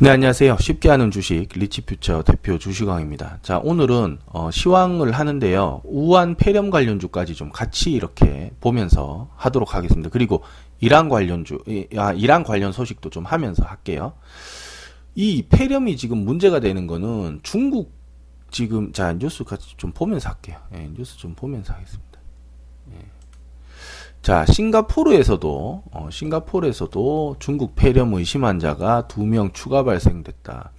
네, 안녕하세요. 쉽게 하는 주식 리치퓨처 대표 주식왕입니다. 자, 오늘은 어, 시황을 하는데요. 우한 폐렴 관련주까지 좀 같이 이렇게 보면서 하도록 하겠습니다. 그리고 이란 관련주, 아, 이란 관련 소식도 좀 하면서 할게요. 이 폐렴이 지금 문제가 되는 거는 중국 지금 자 뉴스 같이 좀 보면서 할게요. 예, 뉴스 좀 보면서 하겠습니다. 자, 싱가포르에서도 어, 싱가포르에서도 중국 폐렴 의심 환자가 두 명 추가 발생됐다.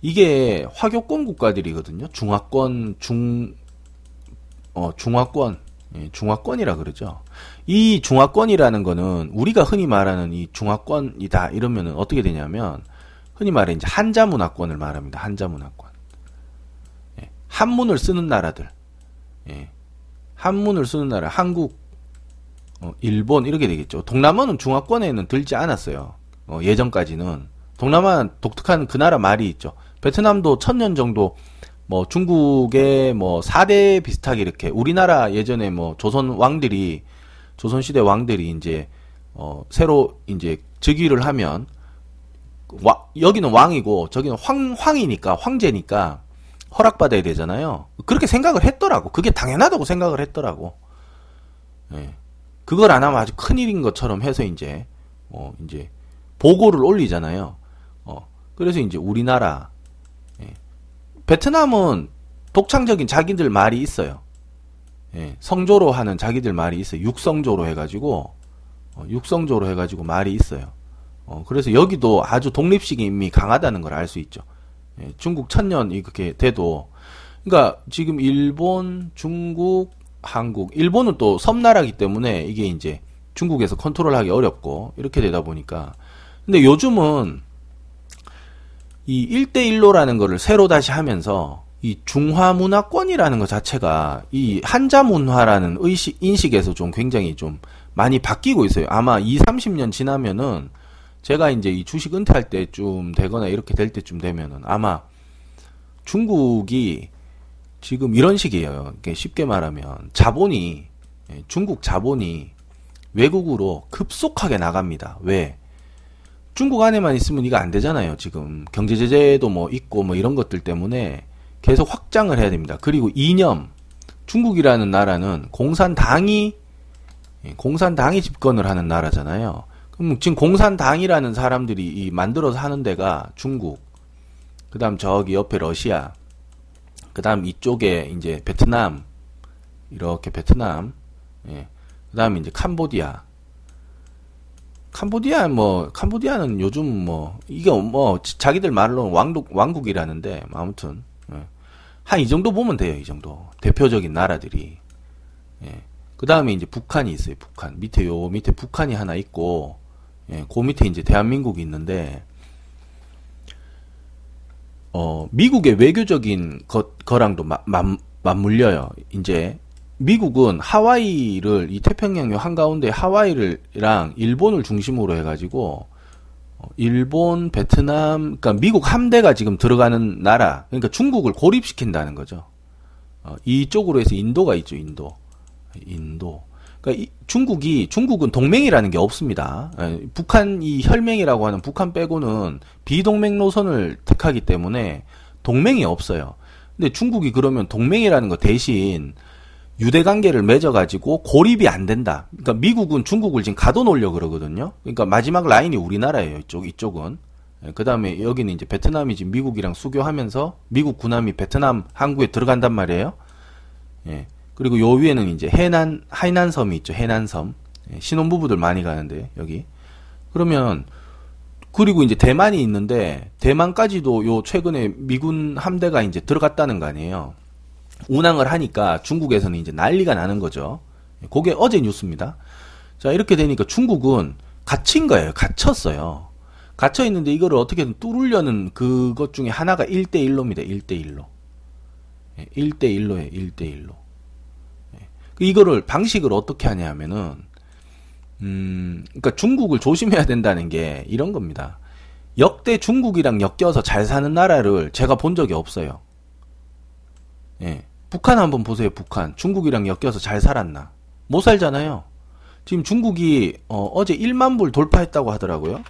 이게 화교권 국가들이거든요. 중화권 중 어, 중화권 예, 중화권이라 그러죠. 이 중화권이라는 거는 우리가 흔히 말하는 이 중화권이다 이러면은 어떻게 되냐면 흔히 말해 이제 한자 문화권을 말합니다. 한자 문화권. 예, 한문을 쓰는 나라들. 예, 한문을 쓰는 나라 한국 어, 일본 이렇게 되겠죠. 동남아는 중화권에는 들지 않았어요. 어, 예전까지는 동남아 독특한 그 나라 말이 있죠. 베트남도 천년 정도 뭐 중국의 뭐 4대 비슷하게 이렇게 우리나라 예전에 뭐 조선 왕들이 조선 시대 왕들이 이제 어 새로 이제 즉위를 하면 와, 여기는 왕이고 저기는 황 황이니까 황제니까 허락받아야 되잖아요. 그렇게 생각을 했더라고. 그게 당연하다고 생각을 했더라고. 예. 그걸 안 하면 아주 큰일인 것처럼 해서 이제 어 이제 보고를 올리잖아요. 어 그래서 이제 우리나라 예. 베트남은 독창적인 자기들 말이 있어요. 예. 성조로 하는 자기들 말이 있어요. 육성조로 해가지고 어, 육성조로 해가지고 말이 있어요. 어, 그래서 여기도 아주 독립식이 이미 강하다는 걸 알 수 있죠. 예, 중국 천년 이렇게 돼도, 그러니까 지금 일본, 중국, 한국, 일본은 또 섬나라기 때문에 이게 이제 중국에서 컨트롤하기 어렵고 이렇게 되다 보니까 근데 요즘은 이 1대1로라는 거를 새로 다시 하면서 이 중화 문화권이라는 것 자체가 이 한자 문화라는 의식 인식에서 좀 굉장히 좀 많이 바뀌고 있어요. 아마 2, 30년 지나면은 제가 이제 이 주식 은퇴할 때쯤 되거나 이렇게 될 때쯤 되면은 아마 중국이 지금 이런 식이에요. 쉽게 말하면 자본이 예, 중국 자본이 외국으로 급속하게 나갑니다. 왜? 중국 안에만 있으면 이거 안 되잖아요. 지금 경제 제재도 뭐 있고 뭐 이런 것들 때문에 계속 확장을 해야 됩니다. 그리고 이념 중국이라는 나라는 공산당이 예, 공산당이 집권을 하는 나라잖아요. 그럼 지금 공산당이라는 사람들이 만들어서 하는 데가 중국, 그다음 저기 옆에 러시아, 그 다음 이쪽에 이제 베트남, 이렇게 베트남, 예. 그 다음에 이제 캄보디아. 캄보디아 뭐, 캄보디아는 요즘 뭐, 이게 뭐, 자기들 말로 왕국, 왕국이라는데, 아무튼, 예. 한이 정도 보면 돼요, 이 정도. 대표적인 나라들이. 예. 그 다음에 이제 북한이 있어요, 북한. 밑에 요 밑에 북한이 하나 있고, 예, 그 밑에 이제 대한민국이 있는데, 어, 미국의 외교적인 것, 거랑도 마, 마, 맞물려요. 이제 미국은 하와이를 이 태평양요 한가운데 하와이를랑 일본을 중심으로 해가지고 어, 일본, 베트남, 그러니까 미국 함대가 지금 들어가는 나라, 그러니까 중국을 고립시킨다는 거죠. 어, 이쪽으로 해서 인도가 있죠, 인도, 인도. 그러니까 이, 중국이 중국은 동맹이라는 게 없습니다. 예, 북한 이 혈맹이라고 하는 북한 빼고는 비동맹 노선을 택하기 때문에 동맹이 없어요. 근데 중국이 그러면 동맹이라는 거 대신 유대 관계를 맺어가지고 고립이 안 된다. 그러니까 미국은 중국을 지금 가둬놓으려 그러거든요. 그러니까 마지막 라인이 우리나라예요. 이쪽 이쪽은. 예, 그 다음에 여기는 이제 베트남이 지금 미국이랑 수교하면서 미국 군함이 베트남 항구에 들어간단 말이에요. 예. 그리고 요 위에는 이제 해난 하이난섬이 있죠. 해난섬. 예, 신혼부부들 많이 가는데 여기. 그러면 그리고 이제 대만이 있는데 대만까지도 요 최근에 미군 함대가 이제 들어갔다는 거 아니에요. 운항을 하니까 중국에서는 이제 난리가 나는 거죠. 그게 어제 뉴스입니다. 자, 이렇게 되니까 중국은 갇힌 거예요. 갇혔어요. 갇혀 있는데 이거를 어떻게든 뚫으려는 그것 중에 하나가 1대1로입니다. 1대1로. 1대1로에 1대1로. 그 이거를 방식을 어떻게 하냐 하면은 음, 그러니까 중국을 조심해야 된다는 게 이런 겁니다. 역대 중국이랑 엮여서 잘 사는 나라를 제가 본 적이 없어요. 예. 북한 한번 보세요, 북한. 중국이랑 엮여서 잘 살았나? 못 살잖아요. 지금 중국이 어, 어제 1만 불 돌파했다고 하더라고요.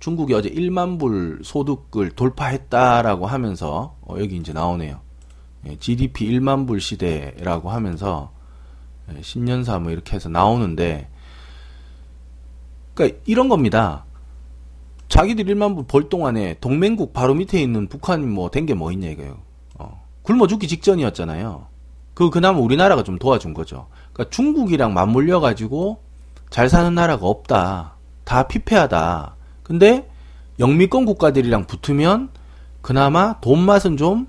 중국이 어제 1만 불 소득을 돌파했다라고 하면서 어, 여기 이제 나오네요. 예, GDP 1만 불 시대라고 하면서 예, 신년사 뭐 이렇게 해서 나오는데 그러니까 이런 겁니다. 자기들 1만 불 벌 동안에 동맹국 바로 밑에 있는 북한이 뭐 된 게 뭐 있냐 이거예요. 어, 굶어 죽기 직전이었잖아요. 그 그나마 우리나라가 좀 도와준 거죠. 그러니까 중국이랑 맞물려 가지고 잘 사는 나라가 없다. 다 피폐하다. 근데 영미권 국가들이랑 붙으면 그나마 돈 맛은 좀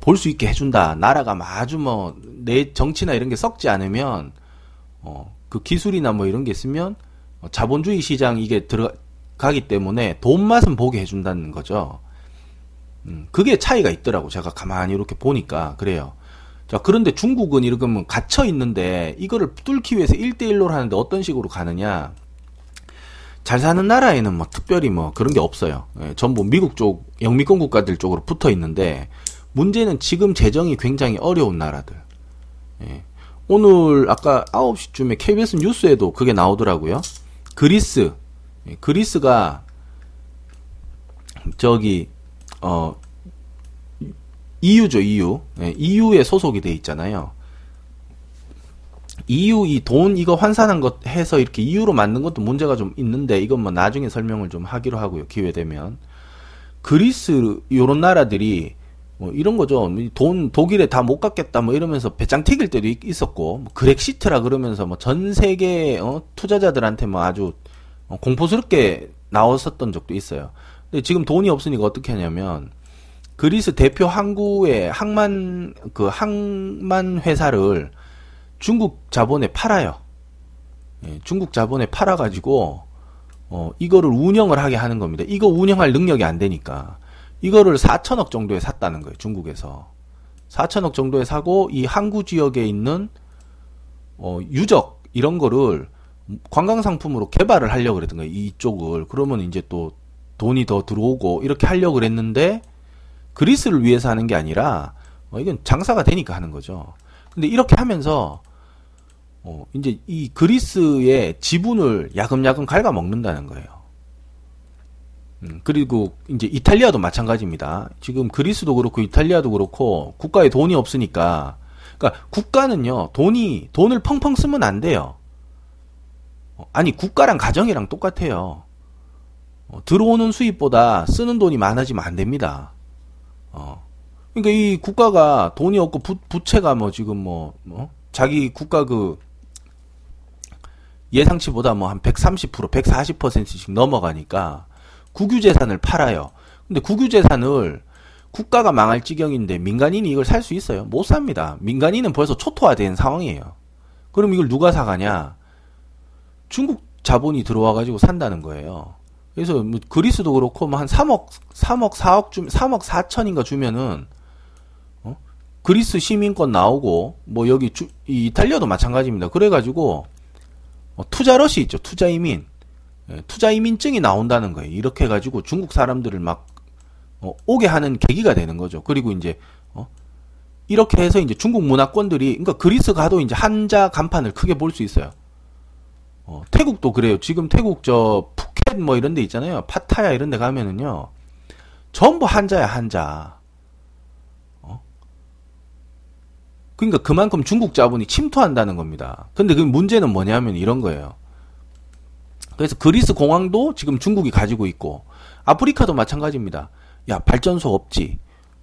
볼수 어, 있게 해준다. 나라가 아주 뭐 내 정치나 이런 게 썩지 않으면 어, 그 기술이나 뭐 이런 게 있으면 어, 자본주의 시장 이게 들어가기 때문에 돈 맛은 보게 해준다는 거죠. 음, 그게 차이가 있더라고. 제가 가만히 이렇게 보니까 그래요. 자, 그런데 중국은 이러면 갇혀 있는데 이거를 뚫기 위해서 1대1로 하는데 어떤 식으로 가느냐? 잘 사는 나라에는 뭐 특별히 뭐 그런 게 없어요. 예, 전부 미국 쪽, 영미권 국가들 쪽으로 붙어 있는데 문제는 지금 재정이 굉장히 어려운 나라들. 예. 오늘 아까 9시쯤에 KBS 뉴스에도 그게 나오더라고요. 그리스. 예, 그리스가 저기 어 EU죠, EU. 예, EU에 소속이 돼 있잖아요. EU 이 돈 이거 환산한 것 해서 이렇게 EU로 만든 것도 문제가 좀 있는데 이건 뭐 나중에 설명을 좀 하기로 하고요. 기회 되면. 그리스 요런 나라들이 뭐 이런 거죠. 돈 독일에 다못 갖겠다 뭐 이러면서 배짱 튀길 때도 있었고 뭐 그렉시트라 그러면서 뭐 전 세계 어, 투자자들한테 뭐 아주 어, 공포스럽게 나왔었던 적도 있어요. 근데 지금 돈이 없으니까 어떻게 하냐면 그리스 대표 항구의 항만 그 항만 회사를 중국 자본에 팔아요. 예, 중국 자본에 팔아가지고 어 이거를 운영을 하게 하는 겁니다. 이거 운영할 능력이 안 되니까 이거를 4천억 정도에 샀다는 거예요. 중국에서 4천억 정도에 사고 이 항구 지역에 있는 어 유적 이런 거를 관광 상품으로 개발을 하려고 그랬던 거예요. 이쪽을 그러면 이제 또 돈이 더 들어오고 이렇게 하려고 그랬는데 그리스를 위해서 하는 게 아니라 어, 이건 장사가 되니까 하는 거죠. 근데 이렇게 하면서 어, 이제 이 그리스의 지분을 야금야금 갉아먹는다는 거예요. 음, 그리고 이제 이탈리아도 마찬가지입니다. 지금 그리스도 그렇고 이탈리아도 그렇고 국가에 돈이 없으니까 그러니까 국가는요 돈이 돈을 펑펑 쓰면 안 돼요. 어, 아니 국가랑 가정이랑 똑같아요. 어, 들어오는 수입보다 쓰는 돈이 많아지면 안 됩니다. 어. 그러니까 이 국가가 돈이 없고 부, 부채가 뭐 지금 뭐, 뭐 자기 국가 그 예상치보다 뭐 한 130%, 140%씩 넘어가니까 국유재산을 팔아요. 근데 국유재산을 국가가 망할 지경인데 민간인이 이걸 살 수 있어요? 못 삽니다. 민간인은 벌써 초토화된 상황이에요. 그럼 이걸 누가 사가냐? 중국 자본이 들어와가지고 산다는 거예요. 그래서 뭐 그리스도 그렇고 뭐 한 3억 3억 4억 주 3억 4천인가 주면은 어? 그리스 시민권 나오고 뭐 여기 주, 이 이탈리아도 마찬가지입니다. 그래가지고 어, 투자러시 있죠. 투자 이민 예, 투자 이민증이 나온다는 거예요. 이렇게 해가지고 중국 사람들을 막 어, 오게 하는 계기가 되는 거죠. 그리고 이제 어, 이렇게 해서 이제 중국 문화권들이 그러니까 그리스 가도 이제 한자 간판을 크게 볼 수 있어요. 어, 태국도 그래요. 지금 태국 저 푸켓 뭐 이런 데 있잖아요. 파타야 이런 데 가면은요. 전부 한자야, 한자. 어? 그러니까 그만큼 중국 자본이 침투한다는 겁니다. 근데 그 문제는 뭐냐면 이런 거예요. 그래서 그리스 공항도 지금 중국이 가지고 있고 아프리카도 마찬가지입니다. 야, 발전소 없지?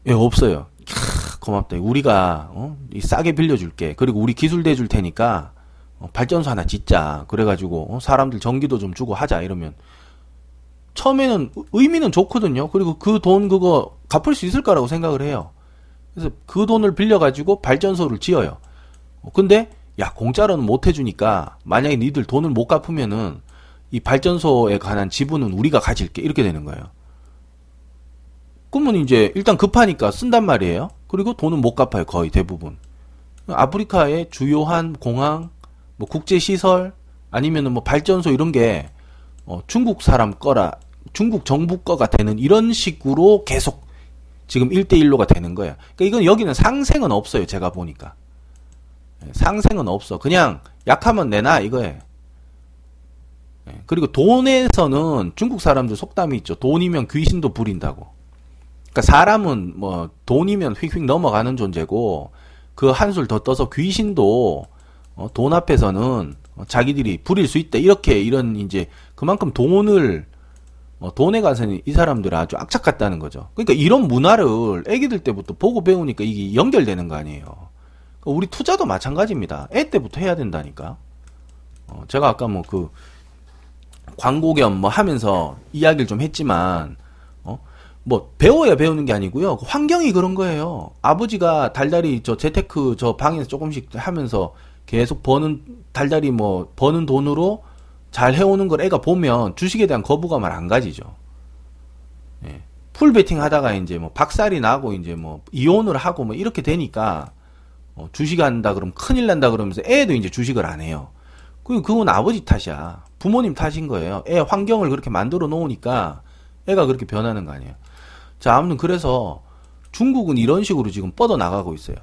예, 없어요. 캬, 고맙다. 우리가 어? 싸게 빌려줄게. 그리고 우리 기술 대줄 테니까 어, 발전소 하나 짓자. 그래가지고 어, 사람들 전기도 좀 주고 하자 이러면 처음에는 의미는 좋거든요. 그리고 그 돈 그거 갚을 수 있을 거라고 생각을 해요. 그래서 그 돈을 빌려가지고 발전소를 지어요. 어, 근데 야 공짜로는 못 해주니까 만약에 니들 돈을 못 갚으면은 이 발전소에 관한 지분은 우리가 가질게 이렇게 되는 거예요. 그러면 이제 일단 급하니까 쓴단 말이에요. 그리고 돈은 못 갚아요 거의 대부분. 아프리카의 주요한 공항 뭐 국제 시설 아니면은 뭐 발전소 이런 게 어, 중국 사람 거라 중국 정부 거가 되는 이런 식으로 계속 지금 1대1로가 되는 거야. 그러니까 이건 여기는 상생은 없어요. 제가 보니까. 예, 상생은 없어. 그냥 약하면 내놔 이거에. 예. 그리고 돈에서는 중국 사람들 속담이 있죠. 돈이면 귀신도 부린다고. 그러니까 사람은 뭐 돈이면 휙휙 넘어가는 존재고 그 한술 더 떠서 귀신도 어, 돈 앞에서는 자기들이 부릴 수 있다. 이렇게 이런 이제 그만큼 돈을 어, 돈에 가서는 이 사람들 아주 악착 같다는 거죠. 그러니까 이런 문화를 애기들 때부터 보고 배우니까 이게 연결되는 거 아니에요. 그러니까 우리 투자도 마찬가지입니다. 애 때부터 해야 된다니까. 어, 제가 아까 뭐그 광고 겸 뭐 하면서 이야기를 좀 했지만 어? 뭐 배워야 배우는 게 아니고요. 그 환경이 그런 거예요. 아버지가 달달이 저 재테크 저 방에서 조금씩 하면서 계속 버는 달달이 뭐 버는 돈으로 잘 해오는 걸 애가 보면 주식에 대한 거부감을 안 가지죠. 예. full 베팅 하다가 이제 뭐 박살이 나고 이제 뭐 이혼을 하고 뭐 이렇게 되니까 어, 주식 한다 그러면 큰일 난다 그러면서 애도 이제 주식을 안 해요. 그 그건 아버지 탓이야. 부모님 탓인 거예요. 애 환경을 그렇게 만들어 놓으니까 애가 그렇게 변하는 거 아니에요. 자, 아무튼 그래서 중국은 이런 식으로 지금 뻗어 나가고 있어요.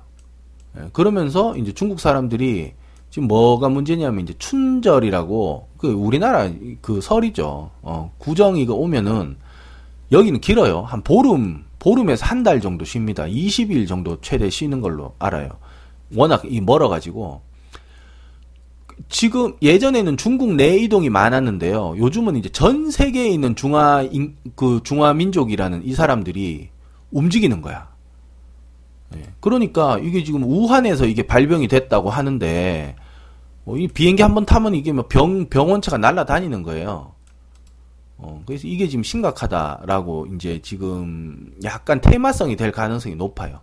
예, 그러면서 이제 중국 사람들이 지금 뭐가 문제냐면 이제 춘절이라고 그 우리나라 그 설이죠. 어, 구정이가 오면은 여기는 길어요. 한 보름 보름에서 한 달 정도 쉽니다. 20일 정도 최대 쉬는 걸로 알아요. 워낙 이 멀어 가지고 지금 예전에는 중국 내 이동이 많았는데요. 요즘은 이제 전 세계에 있는 중화 인, 그 중화 민족이라는 이 사람들이 움직이는 거야. 예. 그러니까 이게 지금 우한에서 이게 발병이 됐다고 하는데 어, 이 비행기 한 번 타면 이게 뭐병 병원차가 날아다니는 거예요. 어, 그래서 이게 지금 심각하다라고 이제 지금 약간 테마성이 될 가능성이 높아요.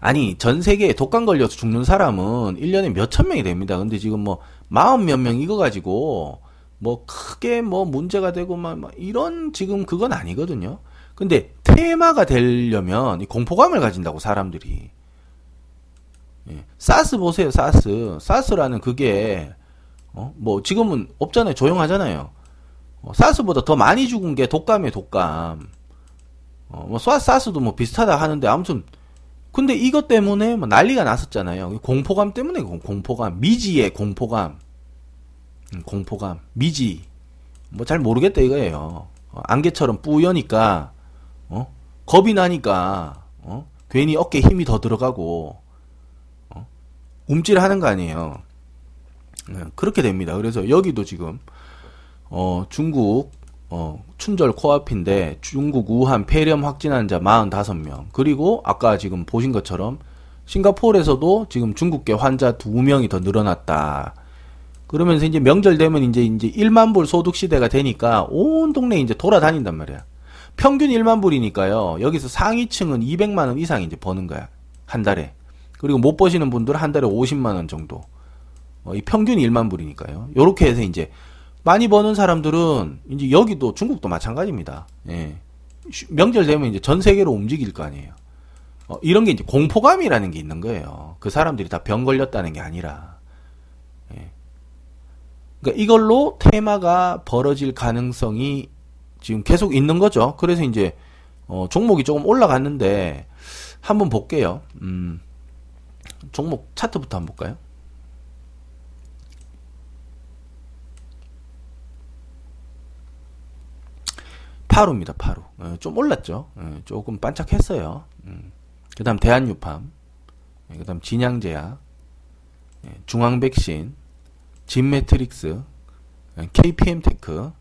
음. 아니, 전 세계에 독감 걸려서 죽는 사람은 1년에 몇천 명이 됩니다. 근데 지금 뭐, 마흔 몇 명 이거 가지고, 뭐, 크게 뭐 문제가 되고, 막, 막 이런 지금 그건 아니거든요. 근데 테마가 되려면 공포감을 가진다고 사람들이. 예. 사스 보세요, 사스. 사스라는 그게 어? 뭐 지금은 없잖아요. 조용하잖아요. 어, 사스보다 더 많이 죽은 게 독감이에요, 독감. 어, 뭐 사스도 뭐 비슷하다 하는데 아무튼 근데 이것 때문에 뭐 난리가 났었잖아요. 공포감 때문에 공포감, 미지의 공포감. 음, 공포감, 미지. 뭐 잘 모르겠다 이거예요. 어, 안개처럼 뿌여니까 어? 겁이 나니까 어? 괜히 어깨에 힘이 더 들어가고 어? 움찔하는 거 아니에요. 네, 그렇게 됩니다. 그래서 여기도 지금 어, 중국 어, 춘절 코앞인데 중국 우한 폐렴 확진 환자 45명 그리고 아까 지금 보신 것처럼 싱가포르에서도 지금 중국계 환자 2명이 더 늘어났다. 그러면서 이제 명절 되면 이제 이제 1만 불 소득 시대가 되니까 온 동네 이제 돌아다닌단 말이야. 평균 1만 불이니까요. 여기서 상위층은 200만 원 이상 이제 버는 거야. 한 달에. 그리고 못 버시는 분들은 한 달에 50만 원 정도. 어, 이 평균 1만 불이니까요. 요렇게 해서 이제 많이 버는 사람들은 이제 여기도 중국도 마찬가지입니다. 예. 명절 되면 이제 전 세계로 움직일 거 아니에요. 어, 이런 게 이제 공포감이라는 게 있는 거예요. 그 사람들이 다 병 걸렸다는 게 아니라. 예. 그러니까 이걸로 테마가 벌어질 가능성이 지금 계속 있는 거죠. 그래서 이제 어, 종목이 조금 올라갔는데 한번 볼게요. 음, 종목 차트부터 한번 볼까요? 파루입니다, 파루. 어, 좀 올랐죠. 어, 조금 반짝했어요. 음. 그 다음 대한유팜, 예, 그 다음 진양제약, 예, 중앙백신, 진매트릭스, 예, KPM테크,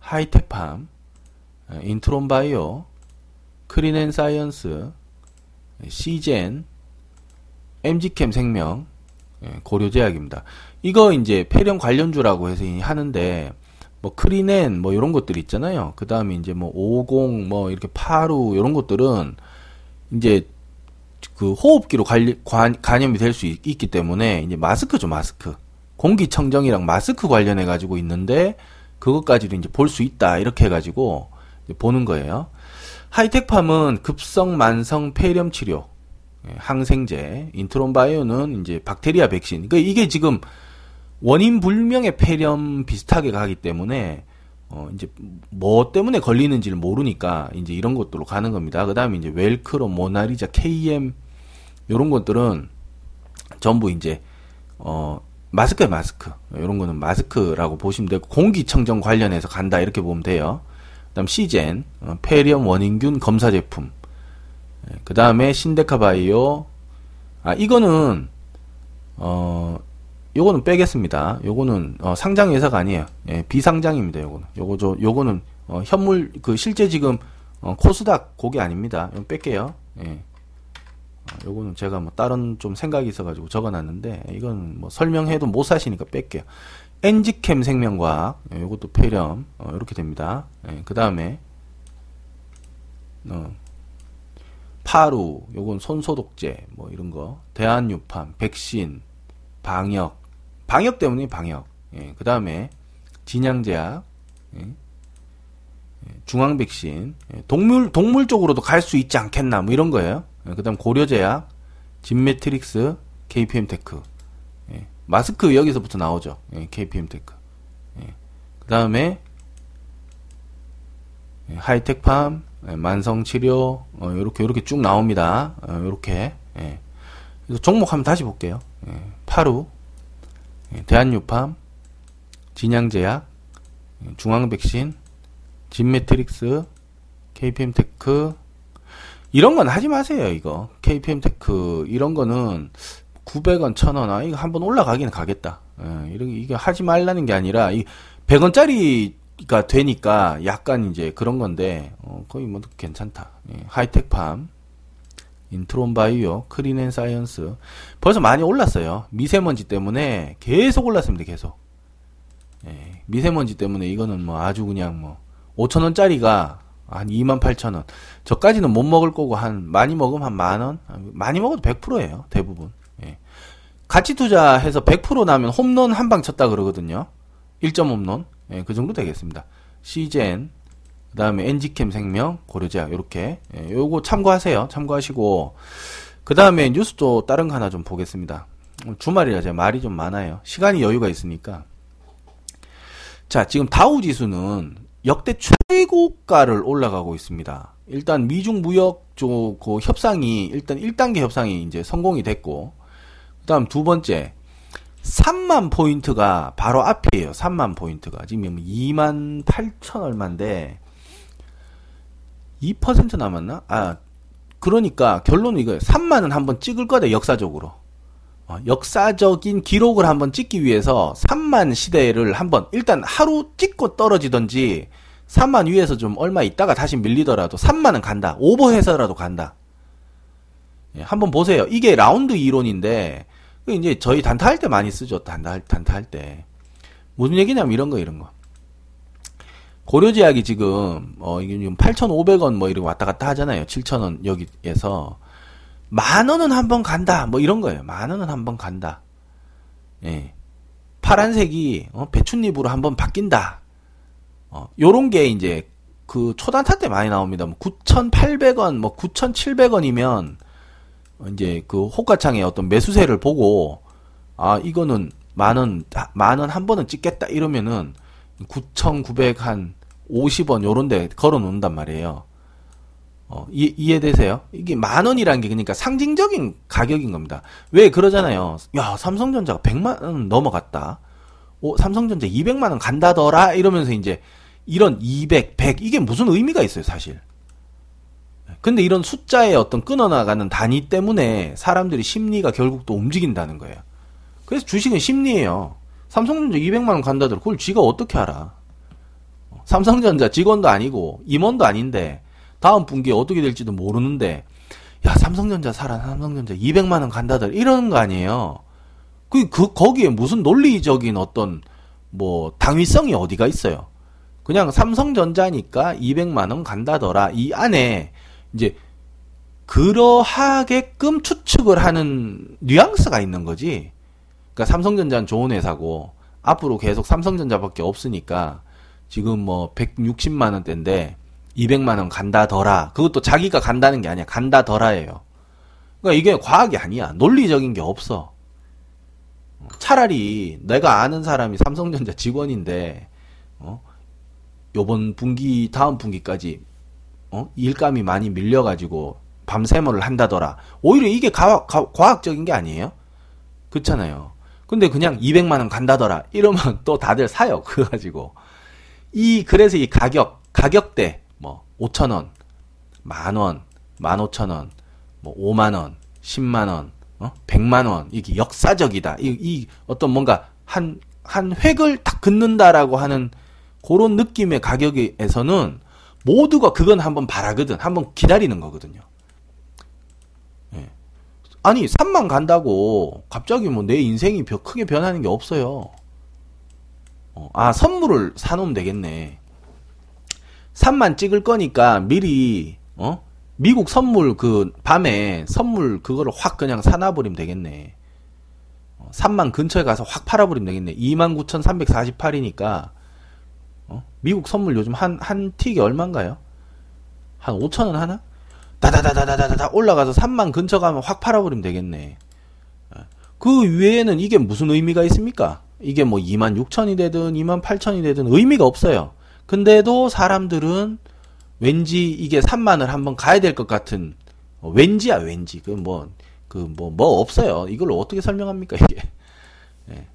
하이텍팜, 인트론바이오, 크린앤사이언스, 씨젠, MG캠 생명, 고려제약입니다. 이거 이제 폐렴 관련주라고 해서 하는데 뭐 크린앤 뭐 이런 것들 있잖아요. 그 다음에 이제 뭐 50, 뭐 이렇게 파루 이런 것들은 이제 그 호흡기로 관리, 관, 감염이 될 수 있기 때문에 이제 마스크죠 마스크 공기청정이랑 마스크 관련해 가지고 있는데 그것까지도 이제 볼 수 있다 이렇게 해가지고 보는 거예요. 하이텍팜은 급성 만성 폐렴 치료, 예, 항생제, 인트론바이오는 이제 박테리아 백신. 그러니까 이게 지금 원인 불명의 폐렴 비슷하게 가기 때문에 어 이제 뭐 때문에 걸리는지를 모르니까 이제 이런 것들로 가는 겁니다. 그다음에 이제 웰크로, 모나리자, KM 이런 것들은 전부 이제 어 마스크에 마스크. 이런 거는 마스크라고 보시면 되고, 공기청정 관련해서 간다. 이렇게 보면 돼요. 그 다음 시젠, 어, 페리엄 원인균 검사 제품. 예, 그 다음에 신데카바이오. 아, 이거는, 어, 요거는 빼겠습니다. 요거는, 어, 상장 회사가 아니에요. 예, 비상장입니다. 요거는. 요거, 저, 요거는, 어, 현물, 그, 실제 지금, 어, 코스닥 고기 아닙니다. 이거 뺄게요. 예. 어, 요거는 제가 뭐 다른 좀 생각이 있어가지고 적어놨는데 이건 뭐 설명해도 못 사시니까 뺄게요. 엔지캠 생명과학 예, 요것도 폐렴 어, 이렇게 됩니다. 예, 그 다음에 어, 파루 요건 손소독제 뭐 이런 거 대한유팜 백신 방역 방역 때문에 방역 예, 그 다음에 진양제약 예, 예 중앙 백신 예, 동물 동물 쪽으로도 갈 수 있지 않겠나 뭐 이런 거예요. 예, 그 다음 고려제약, 진매트릭스, KPM테크. 예, 마스크 여기서부터 나오죠. 예, KPM테크. 예, 그 다음에 예, 하이텍팜, 예, 만성치료, 어, 요렇게, 쭉 나옵니다. 어, 요렇게. 예. 종목 한번 다시 볼게요. 예, 파루, 예, 대한뉴팜, 진양제약, 예, 중앙백신, 진매트릭스, KPM테크, 이런 건 하지 마세요, 이거. KPM 테크, 이런 거는 900원, 1000원, 아, 이거 한번 올라가기는 가겠다. 예, 이런, 이게 하지 말라는 게 아니라, 이 100원짜리가 되니까 약간 이제 그런 건데, 어, 거의 뭐 괜찮다. 예, 하이텍팜, 인트론 바이오, 크린앤 사이언스. 벌써 많이 올랐어요. 미세먼지 때문에 계속 올랐습니다, 계속. 예, 미세먼지 때문에 이거는 뭐 아주 그냥 뭐, 5천 원짜리가 한 2만 8천 원. 저까지는 못 먹을 거고 한 많이 먹으면 한 만 원. 많이 먹어도 100%예요. 대부분. 예. 가치 투자해서 100% 나면 홈런 한 방 쳤다 그러거든요. 1점 홈런. 예, 그 정도 되겠습니다. 시젠 그 다음에 엔지캠 생명, 고려제약 요렇게. 예, 요거 참고하세요. 참고하시고 그 다음에 뉴스도 다른 거 하나 좀 보겠습니다. 주말이라 제가 말이 좀 많아요. 시간이 여유가 있으니까. 자, 지금 다우 지수는 역대 최고가를 올라가고 있습니다. 일단 미중 무역 쪽 그 협상이 일단 1단계 협상이 이제 성공이 됐고 그다음 두 번째 3만 포인트가 바로 앞이에요. 3만 포인트가 지금 2만 8천 얼마인데 2% 남았나? 아 그러니까 결론은 이거예요. 3만은 한번 찍을 거다 역사적으로. 어, 역사적인 기록을 한번 찍기 위해서 3만 시대를 한번 일단 하루 찍고 떨어지던지 3만 위에서 좀 얼마 있다가 다시 밀리더라도 3만은 간다. 오버해서라도 간다. 예, 한번 보세요. 이게 라운드 이론인데 이제 저희 단타 할 때 많이 쓰죠. 단타 단타 할 때. 무슨 얘기냐면 이런 거 이런 거. 고려제약이 지금 어 이게 지금 8,500원 뭐 이렇게 왔다 갔다 하잖아요. 7,000원 여기에서 만 원은 한 번 간다. 뭐 이런 거예요. 만 원은 한 번 간다. 예. 파란색이 어, 배춧잎으로 한 번 바뀐다. 어, 요런 게 이제 그 초단타 때 많이 나옵니다. 뭐 9,800원, 뭐 9,700원이면 이제 그 호가창의 어떤 매수세를 보고 아 이거는 만 원 만 원 한 번은 찍겠다 이러면은 9,900 한 50원 요런 데 걸어 놓는단 말이에요. 어, 이, 이해되세요? 이게 만 원이라는 게 그러니까 상징적인 가격인 겁니다. 왜 그러잖아요. 야, 삼성전자가 100만 원 넘어갔다. 오, 삼성전자 200만 원 간다더라 이러면서 이제 이런 200, 100 이게 무슨 의미가 있어요, 사실. 근데 이런 숫자의 어떤 끊어나가는 단위 때문에 사람들이 심리가 결국 또 움직인다는 거예요. 그래서 주식은 심리예요. 삼성전자 200만 원 간다더라. 그걸 쥐가 어떻게 알아? 삼성전자 직원도 아니고 임원도 아닌데 다음 분기에 어떻게 될지도 모르는데 야 삼성전자 사라 삼성전자 200만 원 간다들 이러는 거 아니에요. 그, 그 거기에 무슨 논리적인 어떤 뭐 당위성이 어디가 있어요. 그냥 삼성전자니까 200만 원 간다더라 이 안에 이제 그러하게끔 추측을 하는 뉘앙스가 있는 거지. 그러니까 삼성전자는 좋은 회사고 앞으로 계속 삼성전자밖에 없으니까 지금 뭐 160만 원대인데 200만 원 간다더라. 그것도 자기가 간다는 게 아니야. 간다더라예요. 그러니까 이게 과학이 아니야. 논리적인 게 없어. 차라리 내가 아는 사람이 삼성전자 직원인데 어? 요번 분기 다음 분기까지 어? 일감이 많이 밀려 가지고 밤새머를 한다더라. 오히려 이게 가, 가, 과학적인 게 아니에요? 그렇잖아요. 근데 그냥 200만 원 간다더라. 이러면 또 다들 사요. 그거 가지고. 이 그래서 이 가격 가격대 뭐 5천 원, 만 원, 만 오천 원, 뭐 5만 원, 10만 원, 어? 100만 원 이게 역사적이다. 이, 이 어떤 뭔가 한한 획을 딱 긋는다라고 하는 그런 느낌의 가격에서는 모두가 그건 한번 바라거든. 한번 기다리는 거거든요. 예. 아니 3만 간다고 갑자기 뭐 내 인생이 크게 변하는 게 없어요. 어, 아 선물을 사놓으면 되겠네. 3만 찍을 거니까 미리 어 미국 선물 그 밤에 선물 그거를 확 그냥 사놔버리면 되겠네. 3만 어, 근처에 가서 확 팔아버리면 되겠네. 29,348이니까 어? 미국 선물 요즘 한 한 틱이 얼마인가요? 한 5천 원 하나? 다다다다다다다 올라가서 3만 근처 가면 확 팔아버리면 되겠네. 어. 그 외에는 이게 무슨 의미가 있습니까? 이게 뭐 2만 6천이 되든 2만 8천이 되든 의미가 없어요. 근데도 사람들은 왠지 이게 3만을 한번 가야 될 것 같은 어, 왠지야 왠지 그 뭐 그 뭐뭐 뭐 없어요. 이걸 어떻게 설명합니까 이게? 예.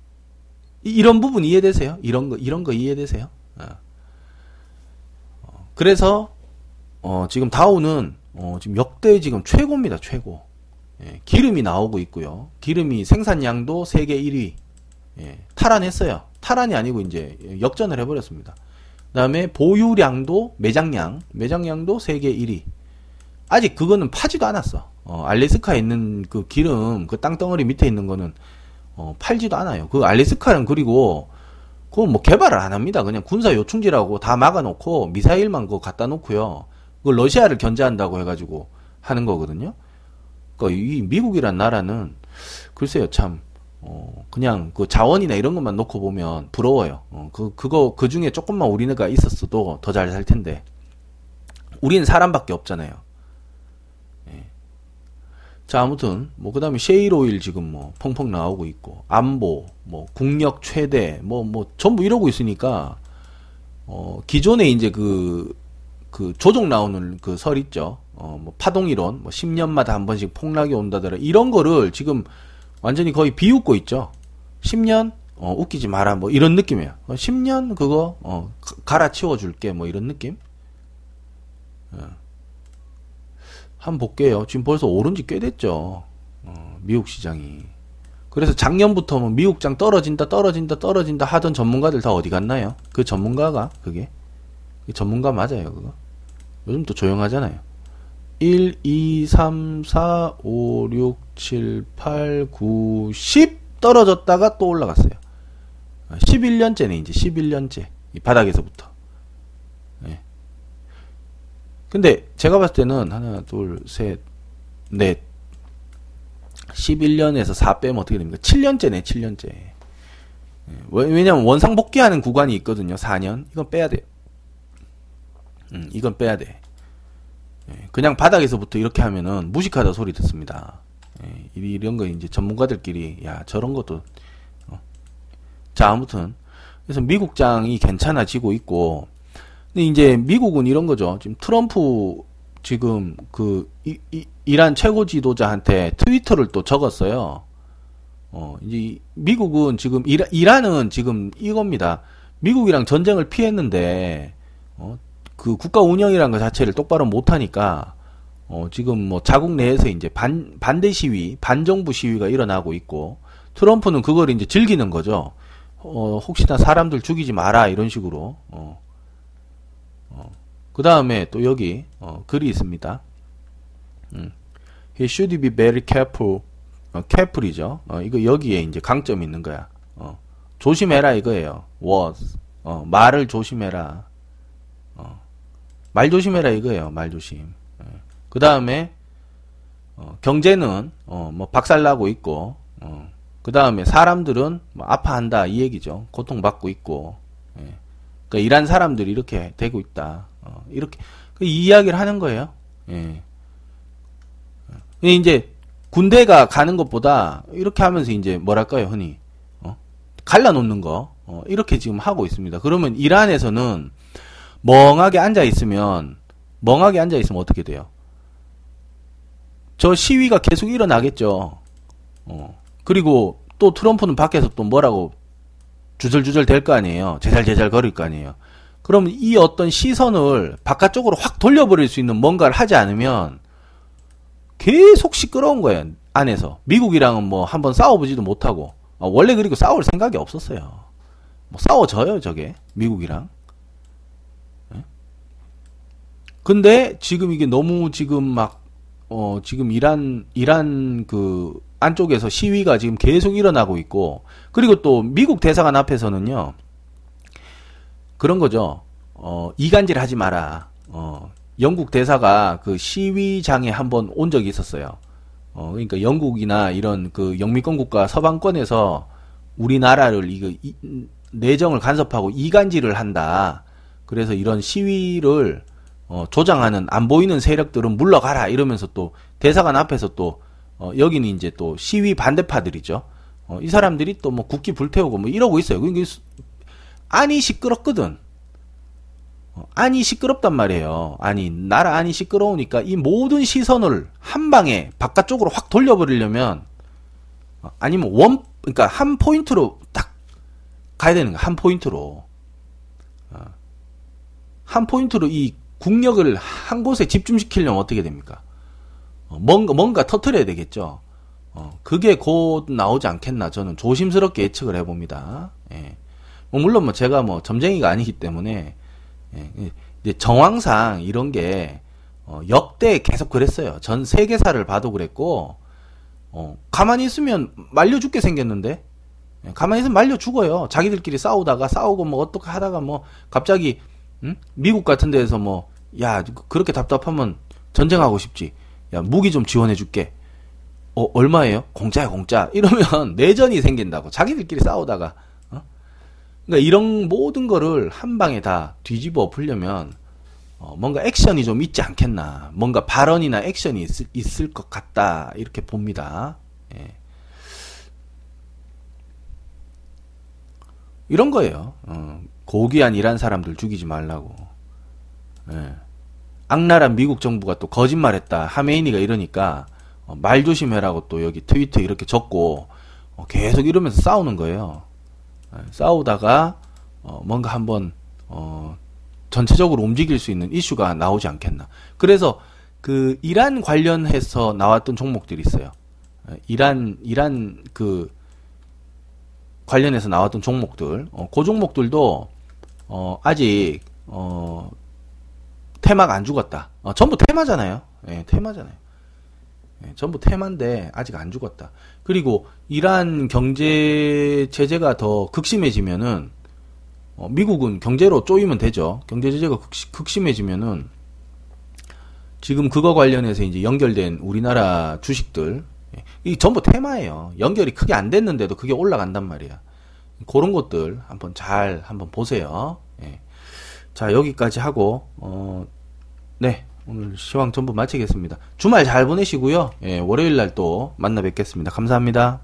이런 부분 이해되세요? 이런 거 이런 거 이해되세요? 어. 어 그래서 어, 지금 다우는 어, 지금 역대 지금 최고입니다 최고. 예, 기름이 나오고 있고요. 기름이 생산량도 세계 1위. 예, 탈환했어요. 탈환이 아니고 이제 역전을 해버렸습니다. 그다음에 보유량도 매장량, 매장량도 세계 1위. 아직 그거는 파지도 않았어. 어, 알래스카에 있는 그 기름, 그 땅덩어리 밑에 있는 거는 어, 팔지도 않아요. 그 알래스카는 그리고 그거 뭐 개발을 안 합니다. 그냥 군사 요충지라고 다 막아놓고 미사일만 그거 갖다 놓고요. 그 러시아를 견제한다고 해가지고 하는 거거든요. 그러니까 이 미국이란 나라는 글쎄요 참 어, 그냥 그 자원이나 이런 것만 놓고 보면 부러워요. 어, 그, 그거, 그 중에 조금만 우리네가 있었어도 더 잘 살 텐데. 우리는 사람밖에 없잖아요. 예. 자, 아무튼, 뭐, 그 다음에 셰일 오일 지금 뭐, 펑펑 나오고 있고, 안보, 뭐, 국력 최대, 뭐, 뭐, 전부 이러고 있으니까, 어, 기존에 이제 그, 그 조종 나오는 그 설 있죠. 어, 뭐, 파동이론, 뭐, 10년마다 한 번씩 폭락이 온다더라. 이런 거를 지금 완전히 거의 비웃고 있죠. 10년 어, 웃기지 마라 뭐 이런 느낌이에요. 10년 어, 그거 어, 갈아치워 줄게 뭐 이런 느낌. 예. 한번 볼게요. 지금 벌써 오른 지 꽤 됐죠. 어, 미국 시장이. 그래서 작년부터 뭐 미국장 떨어진다 떨어진다 떨어진다 하던 전문가들 다 어디 갔나요? 그 전문가가 그게 그 전문가 맞아요 그거. 요즘 또 조용하잖아요. 1, 2, 3, 4, 5, 6, 7, 8, 9, 10 떨어졌다가 또 올라갔어요. 11년째네, 이제 11년째. 이 바닥에서부터. 네. 근데 제가 봤을 때는 하나, 둘, 셋, 넷. 11년에서 4 빼면 어떻게 됩니까? 7년째네, 7년째. 네. 왜냐면 원상 복귀하는 구간이 있거든요, 4년. 이건 빼야 돼요. 음, 이건 빼야 돼. 예, 그냥 바닥에서부터 이렇게 하면은 무식하다 소리 듣습니다. 예, 이런 거 이제 전문가들끼리 야 저런 것도 어. 자 아무튼 그래서 미국장이 괜찮아지고 있고 근데 이제 미국은 이런 거죠. 지금 트럼프 지금 그 이, 이, 이란 최고 지도자한테 트위터를 또 적었어요. 어 이제 미국은 지금 이란, 이란은 지금 이겁니다. 미국이랑 전쟁을 피했는데 어, 그 국가 운영이라는 것 자체를 똑바로 못하니까 어, 지금 뭐 자국 내에서 이제 반, 반대 시위, 반정부 시위가 일어나고 있고 트럼프는 그걸 이제 즐기는 거죠. 어, 혹시나 사람들 죽이지 마라 이런 식으로. 어. 어. 그 다음에 또 여기 어, 글이 있습니다. 음. He should be very careful. 어, careful이죠. 어, 이거 여기에 이제 강점이 있는 거야. 어. 조심해라 이거예요. was. 어, 말을 조심해라. 말 조심해라 이거예요. 말 조심. 예. 그 다음에 어, 경제는 어, 뭐 박살나고 있고 어, 그 다음에 사람들은 뭐 아파한다 이 얘기죠. 고통받고 있고 예. 그러니까 일한 사람들이 이렇게 되고 있다. 어, 이렇게 그 이야기를 하는 거예요. 예. 이제 군대가 가는 것보다 이렇게 하면서 이제 뭐랄까요, 흔히 어? 갈라놓는 거 어, 이렇게 지금 하고 있습니다. 그러면 이란에서는 멍하게 앉아 있으면 멍하게 앉아 있으면 어떻게 돼요? 저 시위가 계속 일어나겠죠. 어. 그리고 또 트럼프는 밖에서 또 뭐라고 주절주절 될 거 아니에요. 제잘제잘 거릴 거 아니에요. 그럼 이 어떤 시선을 바깥쪽으로 확 돌려버릴 수 있는 뭔가를 하지 않으면 계속 시끄러운 거예요. 안에서. 미국이랑은 뭐 한번 싸워보지도 못하고. 아, 원래 그리고 싸울 생각이 없었어요. 뭐 싸워져요, 저게. 미국이랑. 예? 근데 지금 이게 너무 지금 막, 어, 지금 이란, 이란 그 안쪽에서 시위가 지금 계속 일어나고 있고, 그리고 또 미국 대사관 앞에서는요, 그런 거죠. 어, 이간질 하지 마라. 어, 영국 대사가 그 시위장에 한번 온 적이 있었어요. 어, 그러니까 영국이나 이런 그 영미권 국가 서방권에서 우리나라를 이거 이, 내정을 간섭하고 이간질을 한다. 그래서 이런 시위를 어, 조장하는 안 보이는 세력들은 물러가라 이러면서 또 대사관 앞에서 또 어, 여기는 이제 또 시위 반대파들이죠. 어, 이 사람들이 또 뭐 국기 불태우고 뭐 이러고 있어요. 그러니까 안이 시끄럽거든. 어, 안이 시끄럽단 말이에요. 아니, 나라 안이 시끄러우니까 이 모든 시선을 한 방에 바깥쪽으로 확 돌려버리려면, 어, 아니면 원, 그러니까 한 포인트로 딱 가야 되는 거야. 한 포인트로. 어, 한 포인트로 이 국력을 한 곳에 집중시키려면 어떻게 됩니까? 뭔가, 뭔가 터트려야 되겠죠. 그게 곧 나오지 않겠나 저는 조심스럽게 예측을 해봅니다. 예. 뭐 물론 뭐 제가 뭐 점쟁이가 아니기 때문에 예, 이제 정황상 이런 게 어, 역대 계속 그랬어요. 전 세계사를 봐도 그랬고 어, 가만히 있으면 말려 죽게 생겼는데 예, 가만히 있으면 말려 죽어요. 자기들끼리 싸우다가 싸우고 뭐 어떻게 하다가 뭐 갑자기 응? 미국 같은 데에서 뭐 야 그렇게 답답하면 전쟁하고 싶지. 야 무기 좀 지원해 줄게. 어 얼마예요? 공짜야 공짜. 이러면 내전이 생긴다고. 자기들끼리 싸우다가 그러니까 이런 모든 거를 한 방에 다 뒤집어 엎으려면 어, 뭔가 액션이 좀 있지 않겠나. 뭔가 발언이나 액션이 있을, 있을 것 같다. 이렇게 봅니다. 예. 이런 거예요. 어, 고귀한 이란 사람들 죽이지 말라고. 예. 악랄한 미국 정부가 또 거짓말했다. 하메이니가 이러니까 어, 말 조심해라고 또 여기 트위터 이렇게 적고 어, 계속 이러면서 싸우는 거예요. 예, 싸우다가 어, 뭔가 한번 어, 전체적으로 움직일 수 있는 이슈가 나오지 않겠나. 그래서 그 이란 관련해서 나왔던 종목들이 있어요. 예, 이란 이란 그 관련해서 나왔던 종목들, 어, 그 종목들도 어, 아직 어, 테마가 안 죽었다. 어, 전부 테마잖아요. 예, 테마잖아요. 예, 전부 테마인데 아직 안 죽었다. 그리고 이란 경제 제재가 더 극심해지면은 어, 미국은 경제로 쪼이면 되죠. 경제 제재가 극심, 해지면은 지금 그거 관련해서 이제 연결된 우리나라 주식들 예, 이 전부 테마예요. 연결이 크게 안 됐는데도 그게 올라간단 말이야. 그런 것들 한번 잘 한번 보세요. 예. 자 여기까지 하고 어, 네 오늘 시황 전부 마치겠습니다. 주말 잘 보내시고요. 예, 월요일 날 또 만나 뵙겠습니다. 감사합니다.